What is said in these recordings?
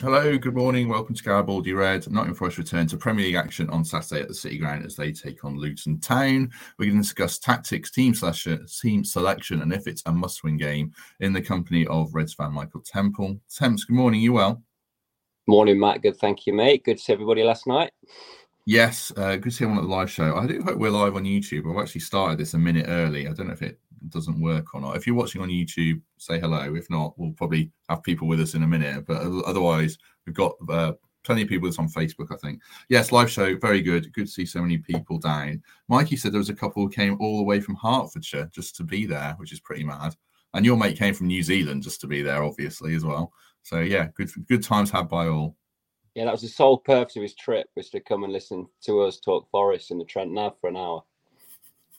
Hello, good morning. Welcome to Garibaldi Red. Nottingham Forest return to Premier League action on Saturday at the City Ground as they take on Luton Town. We're going to discuss tactics, team selection, team selection, and if it's a must-win game in the company of Reds fan Michael Temple. Temps, good morning. You well? Morning, Matt. Good, thank you, mate. Good to see everybody last night. Yes, uh, good to see everyone at the live show. I do hope we're live on YouTube. I've actually started this a minute early. I don't know if it doesn't work or not. If you're watching on YouTube, say hello. If not, we'll probably have people with us in a minute. But otherwise, we've got uh, plenty of people with us on Facebook, I think. Yes, live show, very good. Good to see so many people down. Mikey said there was a couple who came all the way from Hertfordshire just to be there, which is pretty mad. And your mate came from New Zealand just to be there, obviously, as well. So yeah, good good times had by all. Yeah, that was the sole purpose of his trip was to come and listen to us talk Forest in the Trent Nav for an hour.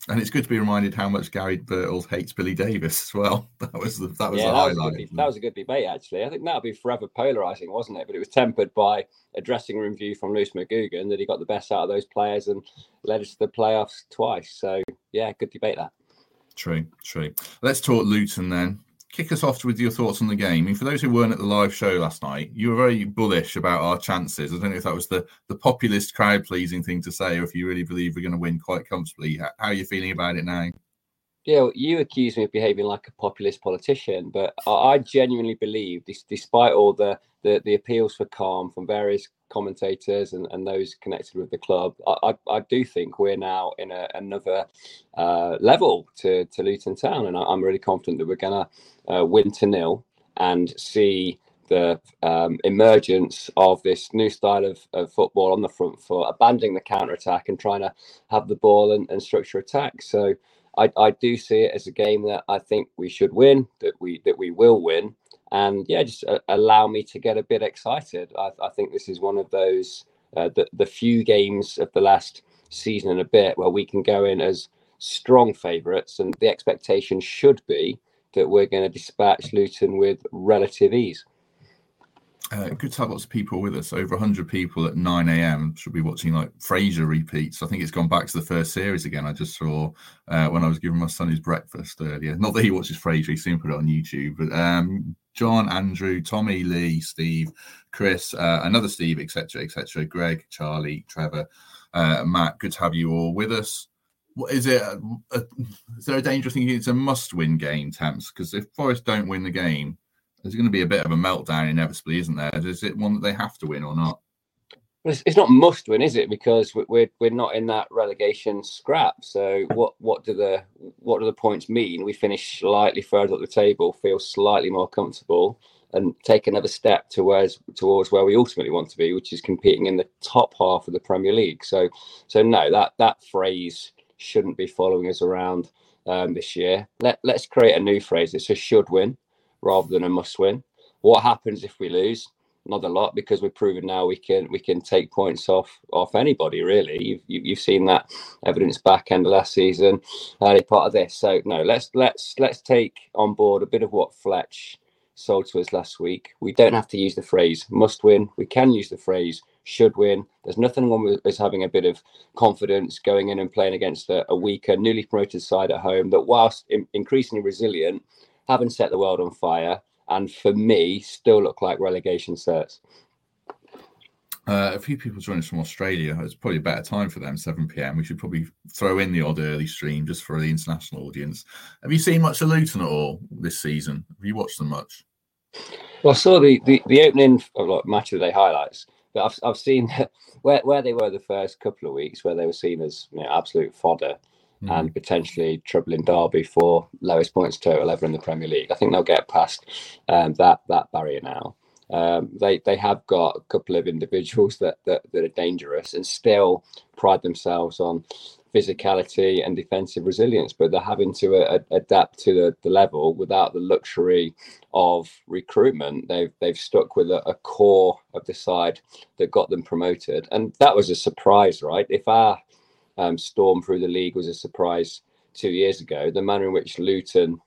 And it's good to be reminded how much Gary Birtles hates Billy Davies as well. That was the, that was yeah, the that was, highlight. good, that was a good debate actually. I think that'd be forever polarizing, wasn't it? But it was tempered by a dressing room view from Lewis McGugan that he got the best out of those players and led us to the playoffs twice. So yeah, good debate that. True, true. Let's talk Luton then. Kick us off with your thoughts on the game. I mean, for those who weren't at the live show last night, you were very bullish about our chances. I don't know if that was the, the populist, crowd pleasing thing to say, or if you really believe we're going to win quite comfortably. How, are you feeling about it now? Yeah, you accuse me of behaving like a populist politician, but I, I genuinely believe, this, despite all the, the the appeals for calm from various commentators and, and those connected with the club, I, I, I do think we're now in a, another uh, level to, to Luton Town, and I, am really confident that we're going to uh, win to nil and see the um, emergence of this new style of, of, football on the front foot, abandoning the counter attack and trying to have the ball and, and structure attack. So I, I do see it as a game that I think we should win, that we that we will win, and yeah, just uh, allow me to get a bit excited. I, I think this is one of those uh, the the few games of the last season and a bit where we can go in as strong favourites, and the expectation should be that we're going to dispatch Luton with relative ease. Uh, good to have lots of people with us. Over 100 people at 9 a.m. should be watching like Frasier repeats. I think it's gone back to the first series again. I just saw uh, when I was giving my son his breakfast earlier. Not that he watches Frasier, he's soon put it on YouTube. But um, John, Andrew, Tommy, Lee, Steve, Chris, uh, another Steve, etc., etc., Greg, Charlie, Trevor, uh, Matt. Good to have you all with us. What is it? A, a, is there a danger of thinking it's a must-win game, Temps? Because if Forest don't win the game, there's going to be a bit of a meltdown inevitably, isn't there? Is it one that they have to win or not? It's, it's not must win, is it? Because we're we're not in that relegation scrap. So what what do the what do the points mean? We finish slightly further up the table, feel slightly more comfortable, and take another step towards towards where we ultimately want to be, which is competing in the top half of the Premier League. So so no, that that phrase shouldn't be following us around um, this year. Let let's create a new phrase. It's a should win rather than a must win. What happens if we lose? Not a lot because we've proven now we can we can take points off off anybody really. You've you've seen that evidence back end of last season, early part of this. So no, let's let's let's take on board a bit of what Fletch sold to us last week. We don't have to use the phrase must win. We can use the phrase should win. There's nothing wrong with us having a bit of confidence going in and playing against a, a weaker, newly promoted side at home that, whilst in, increasingly resilient, haven't set the world on fire, and for me, still look like relegation certs. Uh, a few people joining us from Australia. It's probably a better time for them, 7 p.m. We should probably throw in the odd early stream just for the international audience. Have you seen much of Luton at all this season? Have you watched them much? Well, I saw the, the, the opening of like match of the day highlights, but I've, I've seen where, where they were the first couple of weeks, where they were seen as you know, absolute fodder mm. and potentially troubling Derby for lowest points total ever in the Premier League. I think they'll get past um, that that barrier now. Um, they they have got a couple of individuals that, that that are dangerous and still pride themselves on physicality and defensive resilience, but they're having to uh, adapt to the, the level without the luxury of recruitment. They've they've stuck with a, a, core of the side that got them promoted, and that was a surprise, right? If our um, storm through the league was a surprise two years ago, the manner in which Luton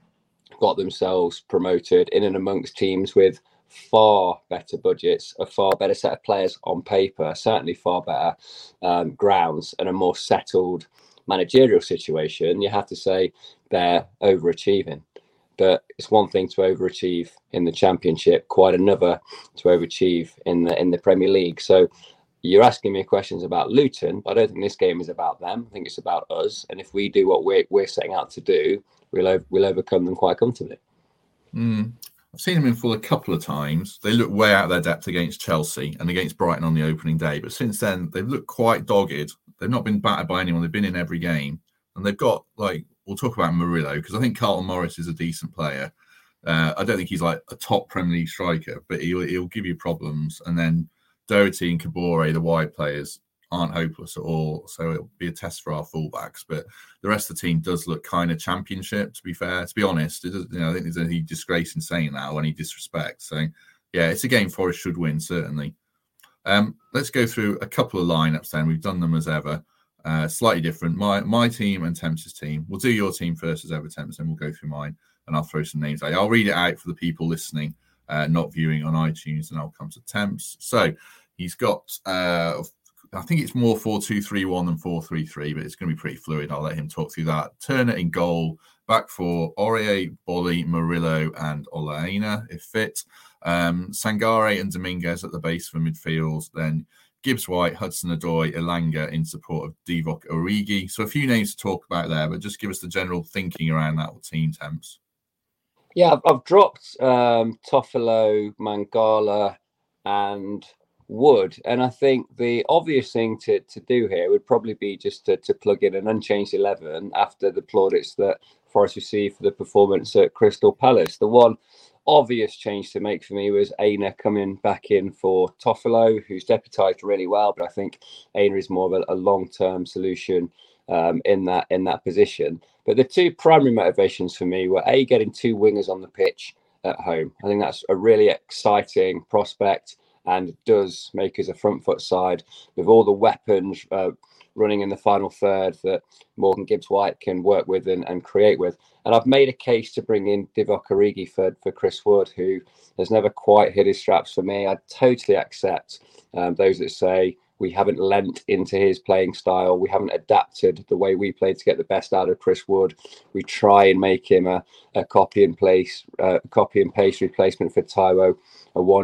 got themselves promoted in and amongst teams with far better budgets, a far better set of players on paper, certainly far better um, grounds, and a more settled managerial situation, you have to say they're overachieving. But it's one thing to overachieve in the championship, quite another to overachieve in the in the Premier League. So you're asking me questions about Luton. I don't think this game is about them. I think it's about us. And if we do what we're, we're setting out to do, we'll, we'll overcome them quite comfortably. Mm. I've seen them in full a couple of times. They look way out of their depth against Chelsea and against Brighton on the opening day. But since then, they've looked quite dogged. They've not been battered by anyone. They've been in every game. And they've got, like, we'll talk about Murillo because I think Carlton Morris is a decent player. Uh, I don't think he's like a top Premier League striker, but he'll, he'll give you problems. And then Doughty and Kabore, the wide players, aren't hopeless at all. So it'll be a test for our fullbacks. But the rest of the team does look kind of championship, to be fair. To be honest, you know, I think there's any disgrace in saying that or any disrespect. So yeah, it's a game Forest should win, certainly. Um, let's go through a couple of lineups then. We've done them as ever. Uh, slightly different. My my team and Temps's team. We'll do your team first as ever, Temps, and we'll go through mine and I'll throw some names out. I'll read it out for the people listening, uh, not viewing on iTunes, and I'll come to Temps. So he's got uh, I think it's more 4 2 3 1 than 4 3 3, but it's going to be pretty fluid. I'll let him talk through that. Turner in goal, back for Aurier, Boly, Murillo, and Ola Aina, if fit. Um, Sangare and Dominguez at the base for midfield. Then Gibbs White, Hudson Odoi, Elanga in support of Divock Origi. So a few names to talk about there, but just give us the general thinking around that team temps. Yeah, I've, I've dropped um, Toffolo, Mangala, and Wood, And I think the obvious thing to, to do here would probably be just to, to plug in an unchanged 11 after the plaudits that Forest received for the performance at Crystal Palace. The one obvious change to make for me was Aina coming back in for Toffolo, who's deputized really well, but I think Aina is more of a, a long term solution. Um, in that in that position, but the two primary motivations for me were a getting two wingers on the pitch at home. I think that's a really exciting prospect and does make us a front foot side with all the weapons uh, running in the final third that Morgan Gibbs White can work with and, and create with. And I've made a case to bring in Divock Origi for, for Chris Wood, who has never quite hit his straps for me. I totally accept um, those that say we haven't lent into his playing style. We haven't adapted the way we play to get the best out of Chris Wood. We try and make him a, a copy and place, uh, copy and paste replacement for Taiwo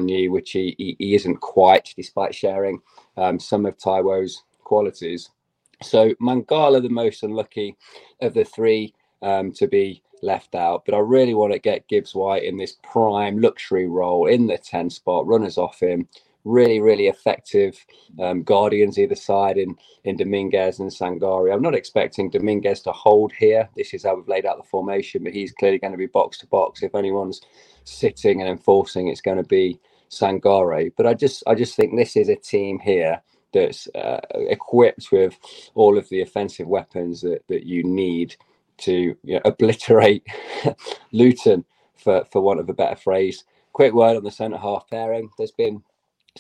year, which he, he, he, isn't quite, despite sharing um, some of Taiwo's qualities. So Mangala, the most unlucky of the three um, to be left out, but I really want to get Gibbs White in this prime luxury role in the 10 spot, runners off him, really, really effective um, guardians either side in in Dominguez and Sangare. I'm not expecting Dominguez to hold here. This is how we've laid out the formation, but he's clearly going to be box to box. If anyone's sitting and enforcing, it's going to be Sangare. But I just I just think this is a team here that's uh, equipped with all of the offensive weapons that, that you need to you know, obliterate Luton, for, for want of a better phrase. Quick word on the centre half pairing. There's been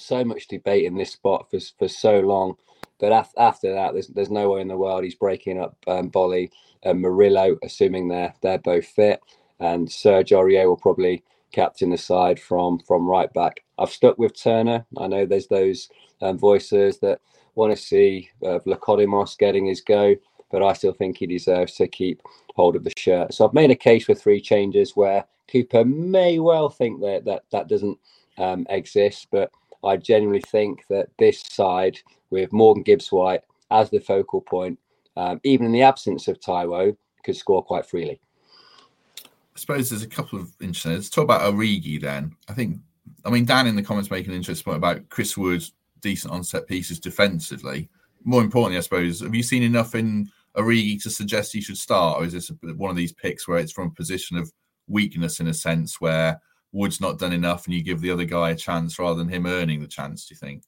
so much debate in this spot for for so long. But af- after that, there's there's no way in the world he's breaking up um, Boly and Murillo, assuming they're they're both fit. And Serge Aurier will probably captain the side from from right back. I've stuck with Turner. I know there's those um, voices that want to see uh, getting his go, but I still think he deserves to keep hold of the shirt. So I've made a case for three changes where Cooper may well think that that that doesn't um, exist, but I genuinely think that this side with Morgan Gibbs White as the focal point, um, even in the absence of Taiwo, could score quite freely. I suppose there's a couple of interesting. Let's talk about Origi then. I think, I mean, Dan in the comments making an interesting point about Chris Wood's decent on set pieces defensively. More importantly, I suppose, have you seen enough in Origi to suggest he should start, or is this one of these picks where it's from a position of weakness in a sense where Wood's not done enough, and you give the other guy a chance rather than him earning the chance. Do you think?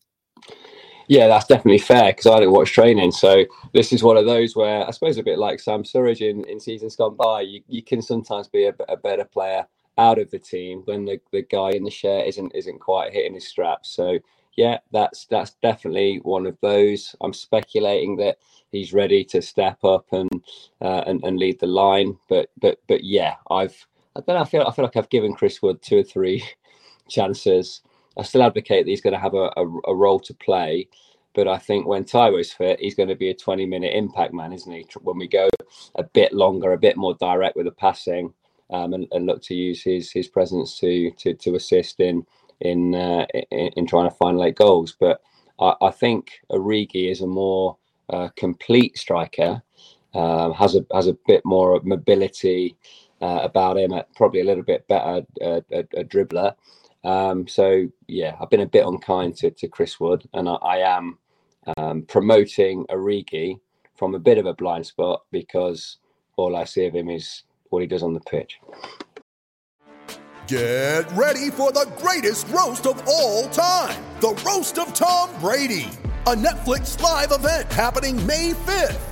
Yeah, that's definitely fair because I don't watch training. So this is one of those where I suppose a bit like Sam Surridge in, in seasons gone by, you, you can sometimes be a, a better player out of the team when the, the guy in the shirt isn't isn't quite hitting his straps. So yeah, that's that's definitely one of those. I'm speculating that he's ready to step up and uh, and, and lead the line. But but but yeah, I've I don't know. I feel I feel like I've given Chris Wood two or three chances. I still advocate that he's going to have a, a, a role to play. But I think when Taiwo's fit, he's going to be a 20 minute impact man, isn't he? When we go a bit longer, a bit more direct with the passing, um, and, and, look to use his his presence to to, to assist in in, uh, in, in trying to find late goals. But I, I think Origi is a more uh, complete striker, um, has a has a bit more mobility uh, about him, probably a little bit better uh, a, a, dribbler. Um, so yeah, I've been a bit unkind to, to Chris Wood, and I, I am um, promoting Origi from a bit of a blind spot because all I see of him is what he does on the pitch. Get ready for the greatest roast of all time the Roast of Tom Brady, a Netflix live event happening May 5th.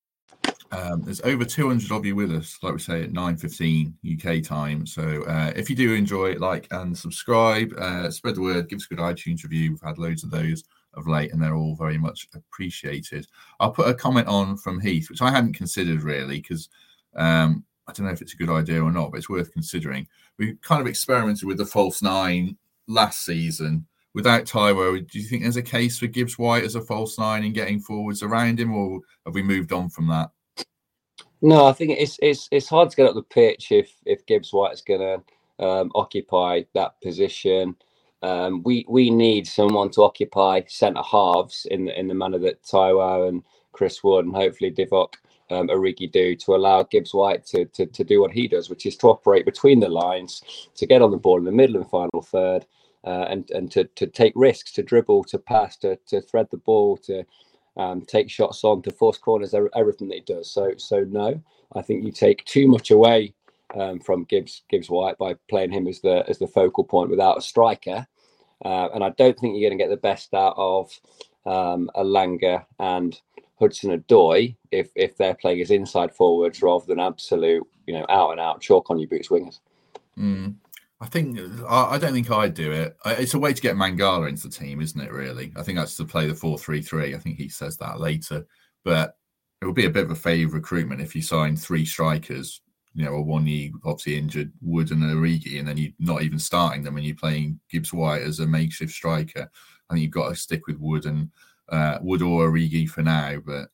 Um, there's over 200 of you with us, like we say, at 9.15 UK time. So uh, if you do enjoy it, like and subscribe, uh, spread the word, give us a good iTunes review. We've had loads of those of late, and they're all very much appreciated. I'll put a comment on from Heath, which I hadn't considered really, because um, I don't know if it's a good idea or not, but it's worth considering. We kind of experimented with the false nine last season without Taiwo, do you think there's a case for Gibbs White as a false nine and getting forwards around him, or have we moved on from that? No, I think it's it's it's hard to get up the pitch if if Gibbs White is going to um, occupy that position. Um, we we need someone to occupy centre halves in the in the manner that Taiwo and Chris Wood and hopefully Divock um, Origi do to allow Gibbs White to, to to do what he does, which is to operate between the lines, to get on the ball in the middle and final third, uh, and and to to take risks, to dribble, to pass, to to thread the ball, to um, take shots on, to force corners, everything that he does. So so no, I think you take too much away um, from Gibbs Gibbs White by playing him as the as the focal point without a striker, uh, and I don't think you're going to get the best out of um, Elanga and Hudson Odoi if if they're playing as inside forwards rather than absolute you know out and out chalk on your boots wingers. Mm. I think I, don't think I'd do it. It's a way to get Mangala into the team, isn't it? Really, I think that's to play the four-three-three. I think he says that later, but it would be a bit of a fave recruitment if you signed three strikers. You know, a one year obviously injured Wood and Origi, and then you're not even starting them, and you're playing Gibbs White as a makeshift striker. I think you've got to stick with Wood and uh, Wood or Origi for now. But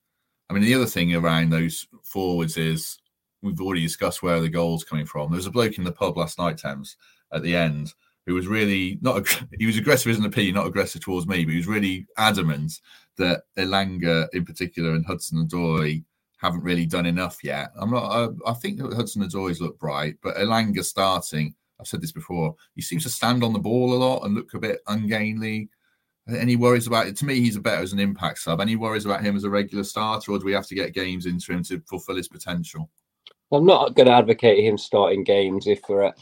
I mean, the other thing around those forwards is we've already discussed where the goals coming from. There was a bloke in the pub last night, Temps, at the end who was really not he was aggressive as an opinion, not aggressive towards me, but he was really adamant that Elanga in particular and Hudson Odoi haven't really done enough yet. I'm not. I, I think that Hudson Odoi's look bright, but Elanga starting. I've said this before. He seems to stand on the ball a lot and look a bit ungainly. Any worries about it? To me, he's a better as an impact sub. Any worries about him as a regular starter, or do we have to get games into him to fulfill his potential? I'm not going to advocate him starting games if we're at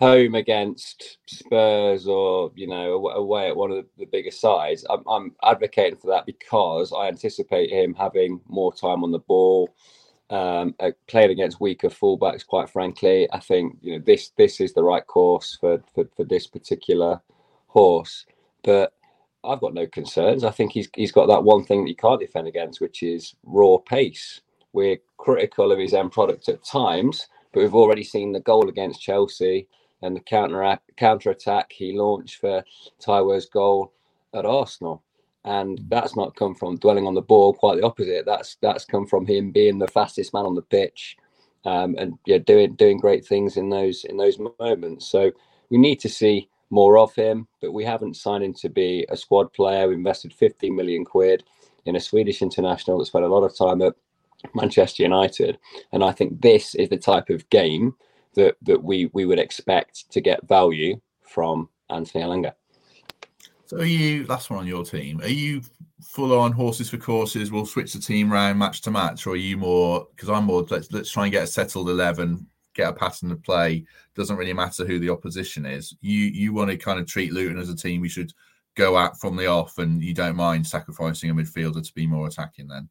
home against Spurs or you know away at one of the bigger sides. I'm, I'm advocating for that because I anticipate him having more time on the ball, um, playing against weaker fullbacks. Quite frankly, I think you know this this is the right course for for, for this particular horse. But I've got no concerns. I think he's he's got that one thing that you can't defend against, which is raw pace. We're critical of his end product at times, but we've already seen the goal against Chelsea and the counter counter attack he launched for Taiwo's goal at Arsenal. And mm. that's not come from dwelling on the ball. Quite the opposite. That's that's come from him being the fastest man on the pitch, um, and yeah, doing doing great things in those in those moments. So we need to see more of him, but we haven't signed him to be a squad player. We invested 15 million quid in a Swedish international that spent a lot of time at Manchester United, and I think this is the type of game that that we we would expect to get value from Anthony Elanga. So are you last one on your team? Are you full on horses for courses? We'll switch the team round match to match, or are you more because I'm more let's let's try and get a settled eleven, get a pattern of play. Doesn't really matter who the opposition is. You you want to kind of treat Luton as a team we should go at from the off, and you don't mind sacrificing a midfielder to be more attacking then.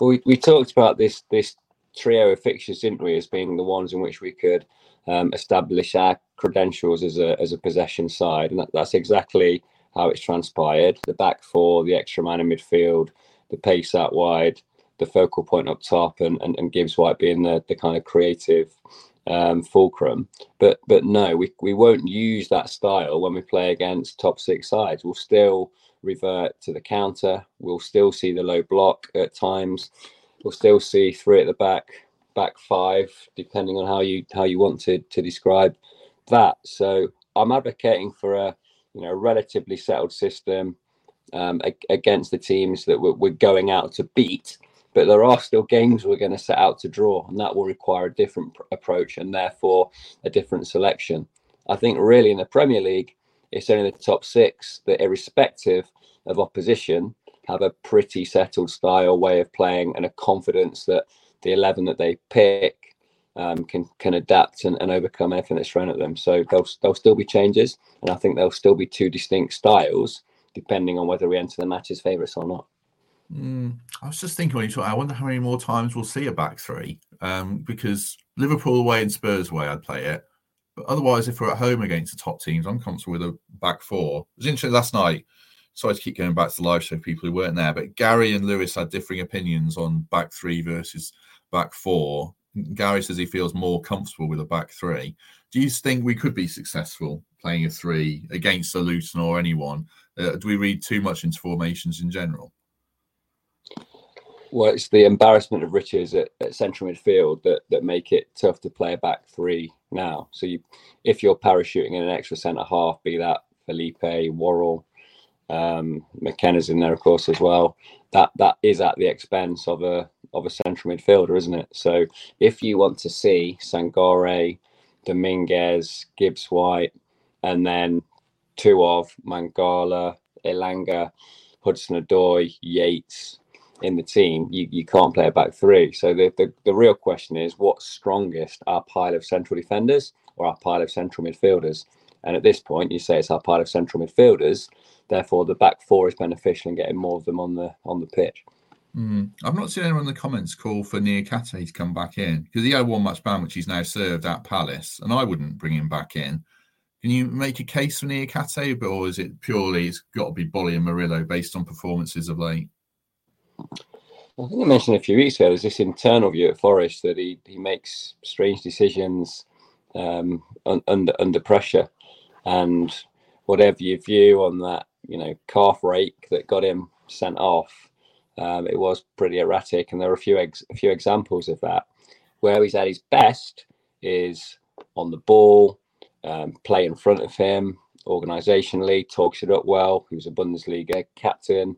Well, we, we talked about this this trio of fixtures, didn't we, as being the ones in which we could um, establish our credentials as a as a possession side, and that, that's exactly how it's transpired. The back four, the extra man in midfield, the pace out wide, the focal point up top, and and, and Gibbs White being the the kind of creative um, fulcrum. But but no, we we won't use that style when we play against top six sides. We'll still revert to the counter. We'll still see the low block at times we'll still see three at the back, back five, depending on how you how you want to to describe that. So I'm advocating for a you know relatively settled system um, against the teams that we're, we're going out to beat. But there are still games we're going to set out to draw, and that will require a different pr- approach and therefore a different selection. I think really in the Premier League, it's only the top six that, irrespective of opposition, have a pretty settled style way of playing and a confidence that the 11 that they pick um, can can adapt and, and overcome anything that's thrown at them. So there'll, there'll still be changes, and I think there'll still be two distinct styles depending on whether we enter the match as favourites or not. Mm, I was just thinking when you talk, I wonder how many more times we'll see a back three um, because Liverpool away and Spurs away, I'd play it. But otherwise, if we're at home against the top teams, I'm comfortable with a back four. It was interesting last night sorry to keep going back to the live show, people who weren't there, but Gary and Lewis had differing opinions on back three versus back four. Gary says he feels more comfortable with a back three. Do you think we could be successful playing a three against a Luton or anyone? Uh, do we read too much into formations in general? Well, it's the embarrassment of riches at, at, central midfield that that make it tough to play a back three now. So you, if you're parachuting in an extra centre half, be that Felipe, Worrall, um, McKenna's in there, of course, as well. That that is at the expense of a of a central midfielder, isn't it? So if you want to see Sangare, Dominguez, Gibbs White, and then two of Mangala, Elanga, Hudson Odoi, Yates in the team, you, you can't play a back three. So the, the, the real question is what's strongest, our pile of central defenders or our pile of central midfielders? And at this point, you say it's our pile of central midfielders. Therefore, the back four is beneficial in getting more of them on the on the pitch. Mm. I've not seen anyone in the comments call for Niakhaté to come back in because he had one match ban, which he's now served at Palace, and I wouldn't bring him back in. Can you make a case for Niakhaté, or is it purely it's got to be Boly and Murillo based on performances of late? I think I mentioned a few weeks ago. There's this internal view at Forest that he he makes strange decisions um, un, under under pressure, and whatever your view on that, you know, calf rake that got him sent off, um, it was pretty erratic, and there are a few ex- a few examples of that. Where he's at his best is on the ball, um, play in front of him, organisationally, talks it up well. He was a Bundesliga captain,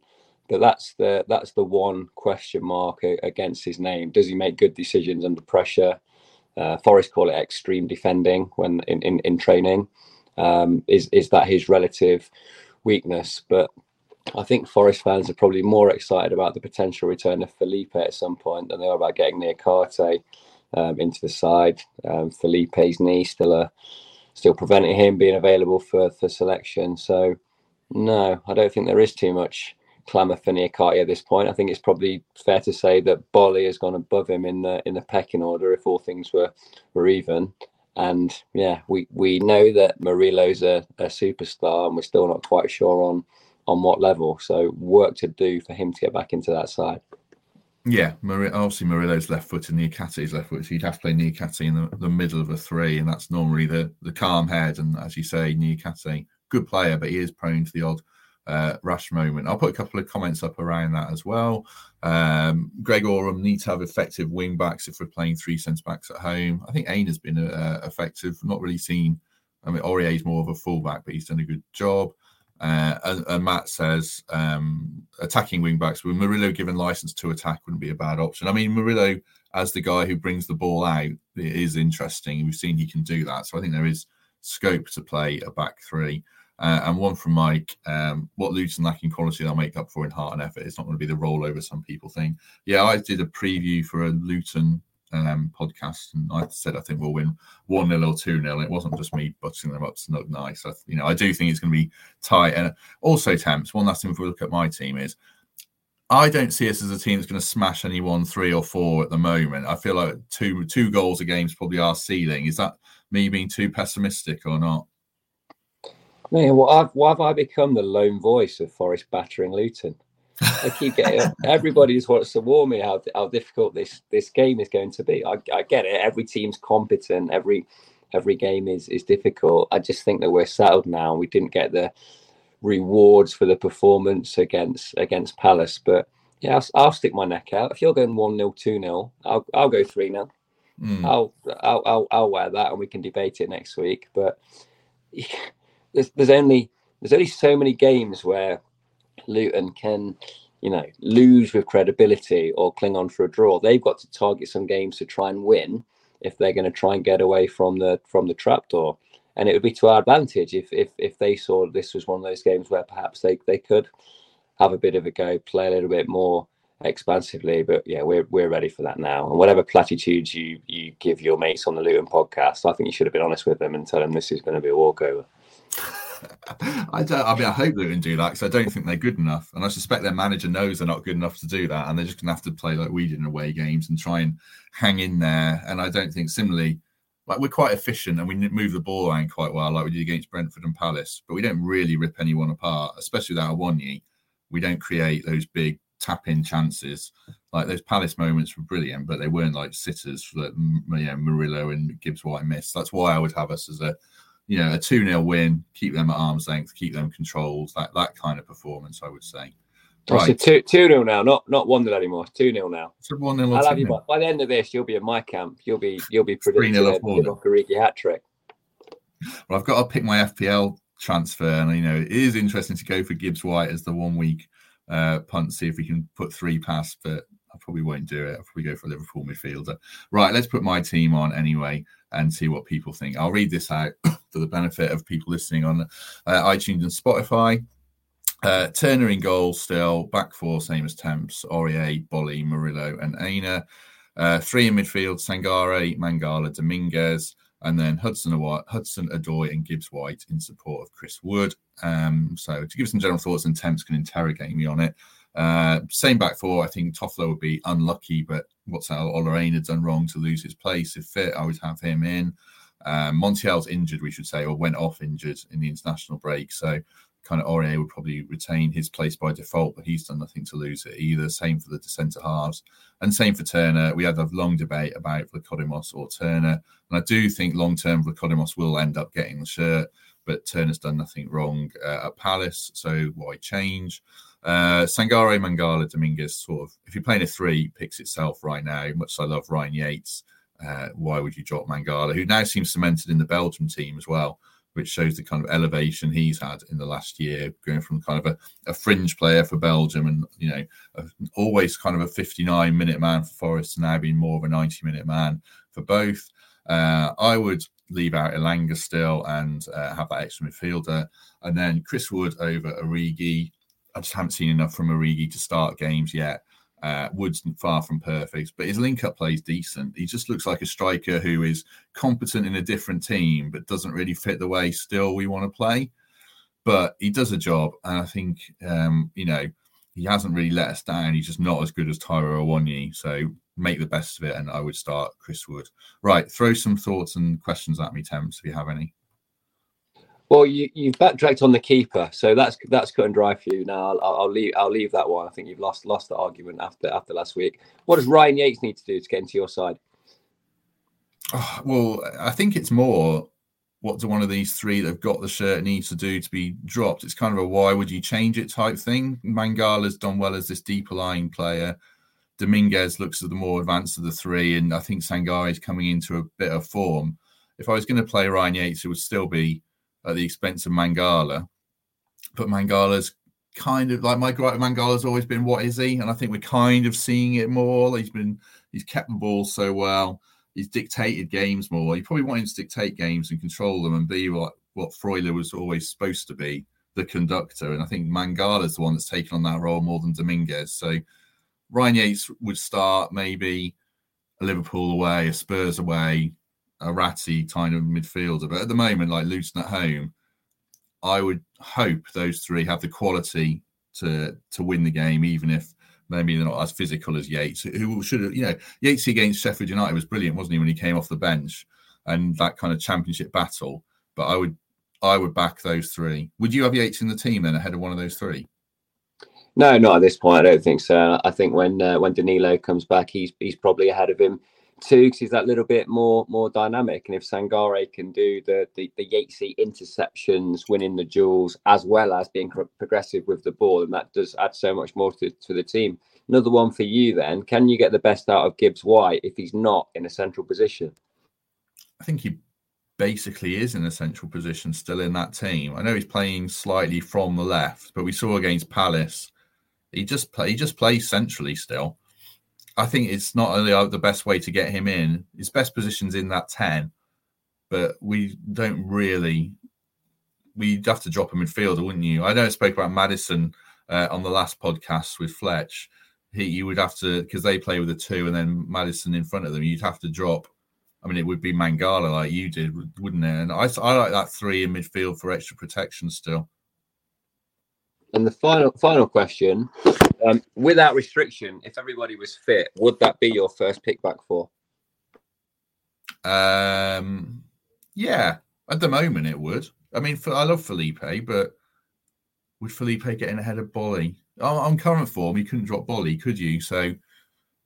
but that's the that's the one question mark against his name. Does he make good decisions under pressure? Uh, Forest call it extreme defending when in, in, in training. Um, is is that his relative weakness? But I think Forest fans are probably more excited about the potential return of Felipe at some point than they are about getting Niakhaté um, into the side. Um, Felipe's knee still a still preventing him being available for for selection. So no, I don't think there is too much clamour for Niakhaté at this point. I think it's probably fair to say that Boly has gone above him in the in the pecking order if all things were were even. And yeah, we, we know that Murillo's a, a superstar, and we're still not quite sure on on what level. So work to do for him to get back into that side. Yeah, obviously Murillo's left foot and Niakhaté's left foot. So you'd have to play Niakhaté in the, the middle of a three, and that's normally the the calm head. And as you say, Niakhaté, good player, but he is prone to the odd uh, rash moment. I'll put a couple of comments up around that as well. Um, Greg Oram need to have effective wing backs if we're playing three centre backs at home. I think Aina has been uh, effective. Not really seen. I mean, Aurier is more of a fullback, but he's done a good job. Uh, and, and, Matt says um, attacking wing backs with Murillo given license to attack wouldn't be a bad option. I mean, Murillo as the guy who brings the ball out is interesting. We've seen he can do that, so I think there is scope to play a back three. Uh, and one from Mike, um, what Luton lacking quality they'll make up for in heart and effort. It's not going to be the rollover some people think. Yeah, I did a preview for a Luton um, podcast, and I said I think we'll win one 0 or two 0 It wasn't just me butting them up to look nice. I, you know, I do think it's going to be tight. And also, temps. One last thing before we look at my team is. I don't see us as a team that's going to smash anyone three or four at the moment. I feel like two two goals a game is probably our ceiling. Is that me being too pessimistic or not? Man, what have, why have I become the lone voice of Forest battering Luton? I keep getting everybody just wants to warn me how how difficult this this game is going to be. I, I get it. Every team's competent. Every every game is is difficult. I just think that we're settled now. We didn't get the rewards for the performance against against Palace, but yeah, I'll, I'll stick my neck out. If you're going one 0 two 0 I'll I'll go three 0 mm. I'll, I'll I'll I'll wear that, and we can debate it next week. But there's there's only there's only so many games where Luton can, you know, lose with credibility or cling on for a draw. They've got to target some games to try and win if they're going to try and get away from the from the trapdoor. And it would be to our advantage if if if they saw this was one of those games where perhaps they they could have a bit of a go, play a little bit more expansively. But yeah, we're we're ready for that now. And whatever platitudes you you give your mates on the Luton podcast, I think you should have been honest with them and tell them this is going to be a walkover. I don't. I mean, I hope to do that because I don't think they're good enough, and I suspect their manager knows they're not good enough to do that, and they're just going to have to play like we did in away games and try and hang in there. And I don't think similarly, like we're quite efficient and we move the ball around quite well, like we did against Brentford and Palace, but we don't really rip anyone apart, especially without Awoniyi. We don't create those big tap in chances. Like those Palace moments were brilliant, but they weren't like sitters that know, Murillo and Gibbs White missed. That's why I would have us as a you know, a 2 0 win, keep them at arm's length, keep them controlled, that, that kind of performance, I would say. Right. So two two nil now, not not one nil anymore. Two nil now. So one nil. I'll have you by, by, the end of this. You'll be in my camp. You'll be you'll be predicting a hat trick. Well, I've got to pick my FPL transfer, and you know it is interesting to go for Gibbs White as the one week uh, punt. See if we can put three past, but I probably won't do it. I'll probably go for a Liverpool midfielder. Right, let's put my team on anyway and see what people think. I'll read this out for the benefit of people listening on uh, iTunes and Spotify. Uh, Turner in goal still, back four, same as Temps, Aurier, Boly, Murillo, and Aina. Uh, three in midfield, Sangare, Mangala, Dominguez, and then Hudson, Hudson Odoi and Gibbs White in support of Chris Wood. Um, so to give some general thoughts, and Temps can interrogate me on it. Uh, same back four, I think Toffolo would be unlucky, but what's? Ola had done wrong to lose his place. If fit, I would have him in. Um, Montiel's injured, we should say, or went off injured in the international break. So kind of Aurier would probably retain his place by default, but he's done nothing to lose it either. Same for the centre halves, and same for Turner. We had a long debate about Vlachodimos or Turner, and I do think long term Vlachodimos will end up getting the shirt, but Turner's done nothing wrong uh, at Palace, so why change? Uh, Sangare, Mangala, Dominguez, sort of, if you're playing a three, picks itself right now. Much as I love Ryan Yates, uh, why would you drop Mangala, who now seems cemented in the Belgium team as well, which shows the kind of elevation he's had in the last year, going from kind of a, a fringe player for Belgium and, you know, a, always kind of a 59 minute man for Forest to now being more of a 90 minute man for both. Uh, I would leave out Elanga still and uh, have that extra midfielder. And then Chris Wood over Origi. I just haven't seen enough from Origi to start games yet. Uh, Wood's far from perfect, but his link up play is decent. He just looks like a striker who is competent in a different team, but doesn't really fit the way still we want to play. But he does a job, and I think um, you know he hasn't really let us down. He's just not as good as Taiwo Awoniyi. So make the best of it, and I would start Chris Wood. Right, throw some thoughts and questions at me, Temps, if you have any. Well, you, you've backtracked on the keeper, so that's that's cut and dry for you. Now I'll, I'll, leave I'll leave that one. I think you've lost lost the argument after after last week. What does Ryan Yates need to do to get into your side? Oh, well, I think it's more what do one of these three that have got the shirt need to do to be dropped? It's kind of a why would you change it type thing. Mangala's done well as this deeper lying player. Dominguez looks at the more advanced of the three, and I think Sangare is coming into a bit of form. If I was going to play Ryan Yates, it would still be at the expense of Mangala. But Mangala's kind of like my gripe Mangala's always been what is he? And I think we're kind of seeing it more. He's been he's kept the ball so well. He's dictated games more. He probably wanted to dictate games and control them and be what what Freuler was always supposed to be, the conductor. And I think Mangala's the one that's taken on that role more than Dominguez. So Ryan Yates would start maybe a Liverpool away, a Spurs away, a ratty kind of midfielder. But at the moment, like Luton at home, I would hope those three have the quality to to win the game, even if maybe they're not as physical as Yates, who should have, you know, Yates against Sheffield United was brilliant, wasn't he, when he came off the bench and that kind of championship battle. But I would I would back those three. Would you have Yates in the team then ahead of one of those three? No, not at this point. I don't think so. I think when uh, when Danilo comes back, he's he's probably ahead of him too because he's that little bit more more dynamic. And if Sangare can do the the, the Yatesy interceptions, winning the duels, as well as being progressive with the ball, and that does add so much more to, to the team. Another one for you then. Can you get the best out of Gibbs White if he's not in a central position? I think he basically is in a central position still in that team. I know he's playing slightly from the left, but we saw against Palace, he just play, he just plays centrally still. I think it's not only the best way to get him in. His best position's in that ten, but we don't really. We'd have to drop a midfielder, wouldn't you? I know I spoke about Maddison uh, on the last podcast with Fletch. He, you would have to because they play with a two and then Maddison in front of them. You'd have to drop. I mean, it would be Mangala like you did, wouldn't it? And I, I like that three in midfield for extra protection still. And the final final question um, without restriction, if everybody was fit, would that be your first pick back for? Um, yeah, at the moment it would. I mean, for, I love Felipe, but would Felipe get in ahead of Boly? On, on current form, you couldn't drop Boly, could you? So,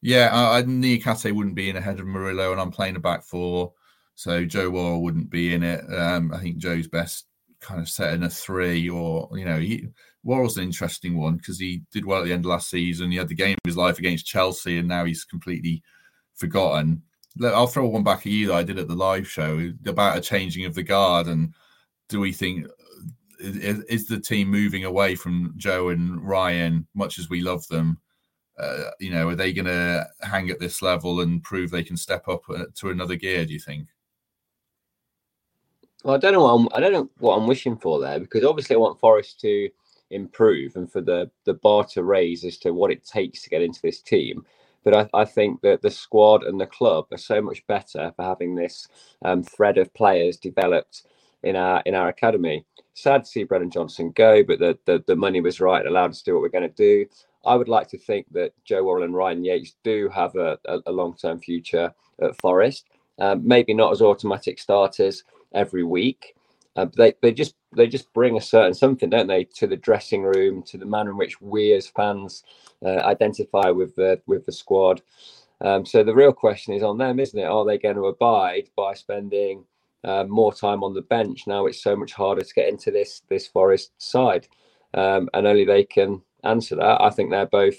yeah, I, I Niakhaté wouldn't be in ahead of Murillo, and I'm playing a back four, so Joe Wall wouldn't be in it. Um, I think Joe's best kind of set in a three, or you know, he, Worrall's an interesting one because he did well at the end of last season. He had the game of his life against Chelsea, and now he's completely forgotten. I'll throw one back at you that I did at the live show about a changing of the guard, and do we think is, is the team moving away from Joe and Ryan, much as we love them? Uh, you know, are they going to hang at this level and prove they can step up uh, to another gear? Do you think? Well, I don't know what I'm, I don't know what I'm wishing for there because obviously I want Forest to improve and for the the bar to raise as to what it takes to get into this team. But I, I think that the squad and the club are so much better for having this um, thread of players developed in our in our academy. Sad to see Brennan Johnson go, but the, the, the money was right, allowed us to do what we're going to do. I would like to think that Joe Worrall and Ryan Yates do have a, a, a long term future at Forest. Um, maybe not as automatic starters every week, uh, they they just they just bring a certain something, don't they, to the dressing room, to the manner in which we as fans uh, identify with the with the squad. Um, so the real question is on them, isn't it? Are they going to abide by spending uh, more time on the bench now? It's so much harder to get into this this Forest side, um, and only they can answer that. I think they're both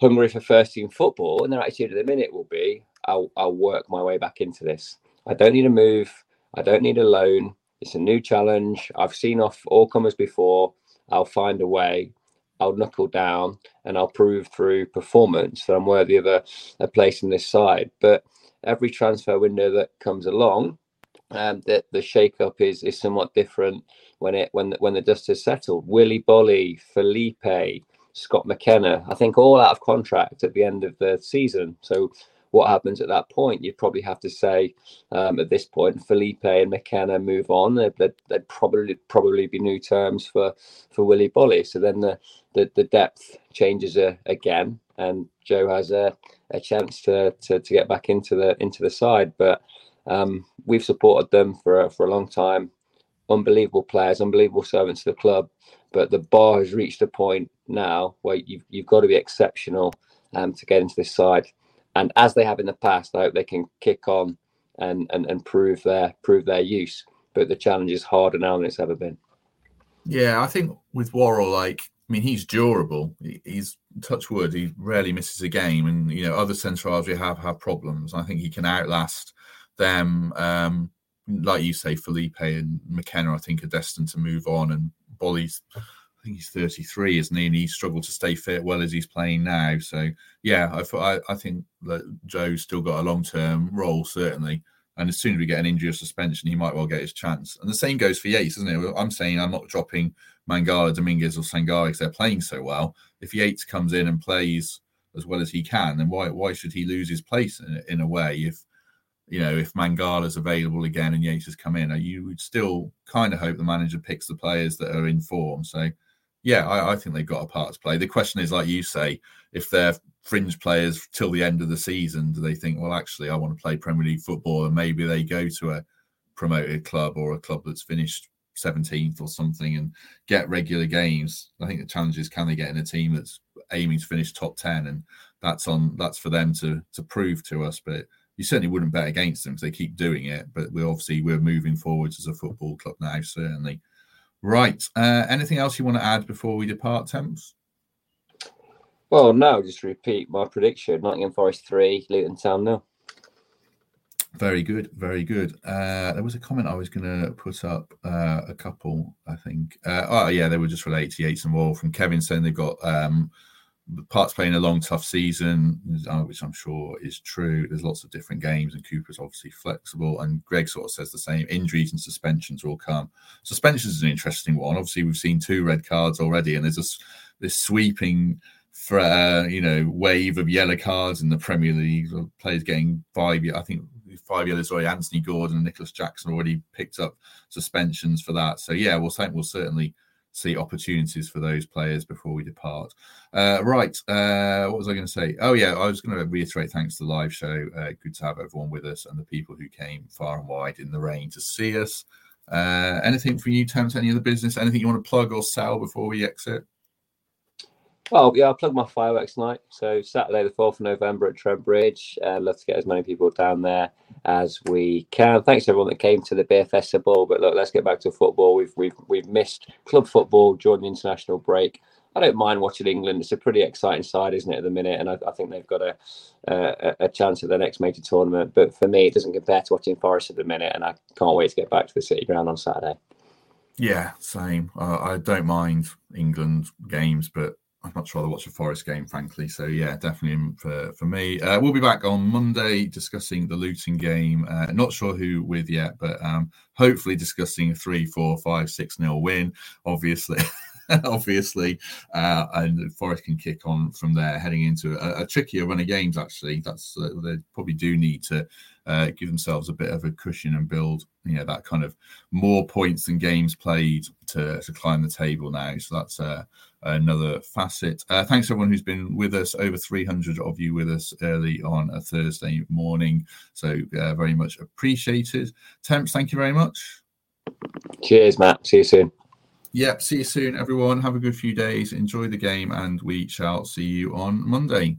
hungry for first team football, and their attitude at the minute will be, "I'll I'll work my way back into this. I don't need a move. I don't need a loan. It's a new challenge. I've seen off all comers before. I'll find a way. I'll knuckle down and I'll prove through performance that I'm worthy of a, a place in this side. But every transfer window that comes along, um, the, the shake up is, is somewhat different when it when when the dust has settled. Willy Boly, Felipe, Scott McKenna, I think all out of contract at the end of the season. So what happens at that point? You'd probably have to say um, at this point, Felipe and McKenna move on. There'd, there'd, probably probably be new terms for for Willy Boly. So then the the, the depth changes uh, again, and Joe has a, a chance to, to to get back into the into the side. But um, we've supported them for for a long time. Unbelievable players, unbelievable servants to the club. But the bar has reached a point now where you've you've got to be exceptional um, to get into this side and as they have in the past, I hope they can kick on and and, and prove their prove their use. But the challenge is harder now than it's ever been. Yeah, I think with Worrall, like I mean, he's durable. He's touch wood. He rarely misses a game, and you know other centrals we have have problems. I think he can outlast them. Um, like you say, Felipe and McKenna, I think are destined to move on, and Boly's I think he's 33, isn't he? And he struggled to stay fit well as he's playing now. So yeah, I I, I think that Joe's still got a long term role certainly. And as soon as we get an injury or suspension, he might well get his chance. And the same goes for Yates, isn't it? I'm saying I'm not dropping Mangala, Dominguez, or Sangare because they're playing so well. If Yates comes in and plays as well as he can, then why why should he lose his place in, in a way? If you know, if Mangala's available again and Yates has come in, you would still kind of hope the manager picks the players that are in form. So yeah, I, I, think they've got a part to play. The question is, like you say, if they're fringe players till the end of the season, do they think, well, actually, I want to play Premier League football, and maybe they go to a promoted club or a club that's finished 17th or something and get regular games. I think the challenge is, can they get in a team that's aiming to finish top 10, and that's on that's for them to to prove to us, but. You certainly wouldn't bet against them because they keep doing it, but we obviously we're moving forwards as a football club now. Certainly, Right. Uh, anything else you want to add before we depart, Temps? Well, no, just repeat my prediction Nottingham Forest 3, Luton Town nil. Very good, very good. Uh, there was a comment I was going to put up, uh, a couple, I think. Uh, oh, yeah, they were just related to Yates and Worrall from Kevin saying they've got um, The parts playing a long, tough season, uh, which I'm sure is true. There's lots of different games, and Cooper's obviously flexible. And Greg sort of says the same. Injuries and suspensions will come. Suspensions is an interesting one. Obviously, we've seen two red cards already, and there's this this sweeping, for, uh, you know, wave of yellow cards in the Premier League. Players getting five. I think five yellows already. Anthony Gordon and Nicolas Jackson already picked up suspensions for that. So yeah, we'll certainly see opportunities for those players before we depart. Uh, right, uh, what was I going to say? Oh yeah, I was going to reiterate thanks to the live show. Uh, good to have everyone with us and the people who came far and wide in the rain to see us. Uh, anything for you, Temps? Any other business? Anything you want to plug or sell before we exit? Oh yeah, I'll plug my fireworks night. So Saturday the fourth of November at Trent Bridge. Uh, love to get as many people down there as we can. Thanks everyone that came to the beer festival. But look, let's get back to football. We've we've we've missed club football during the international break. I don't mind watching England. It's a pretty exciting side, isn't it, at the minute? And I, I think they've got a, a, a chance at the next major tournament. But for me, it doesn't compare to watching Forest at the minute. And I can't wait to get back to the City Ground on Saturday. Yeah, same. Uh, I don't mind England games, but I'd much rather watch a Forest game, frankly. So yeah, definitely for for me. Uh, we'll be back on Monday discussing the Luton game. Uh, not sure who with yet, but um, hopefully discussing a three, four, five, six nil win. Obviously. obviously, uh, and Forest can kick on from there, heading into a, a trickier run of games. Actually, that's uh, they probably do need to uh, give themselves a bit of a cushion and build, you know, that kind of more points than games played to to climb the table now. So that's uh, another facet. Uh, thanks everyone who's been with us. Over 300 of you with us early on a Thursday morning. So uh, very much appreciated. Temps, thank you very much. Cheers, Matt. See you soon. Yep. See you soon, everyone. Have a good few days. Enjoy the game, and we shall see you on Monday.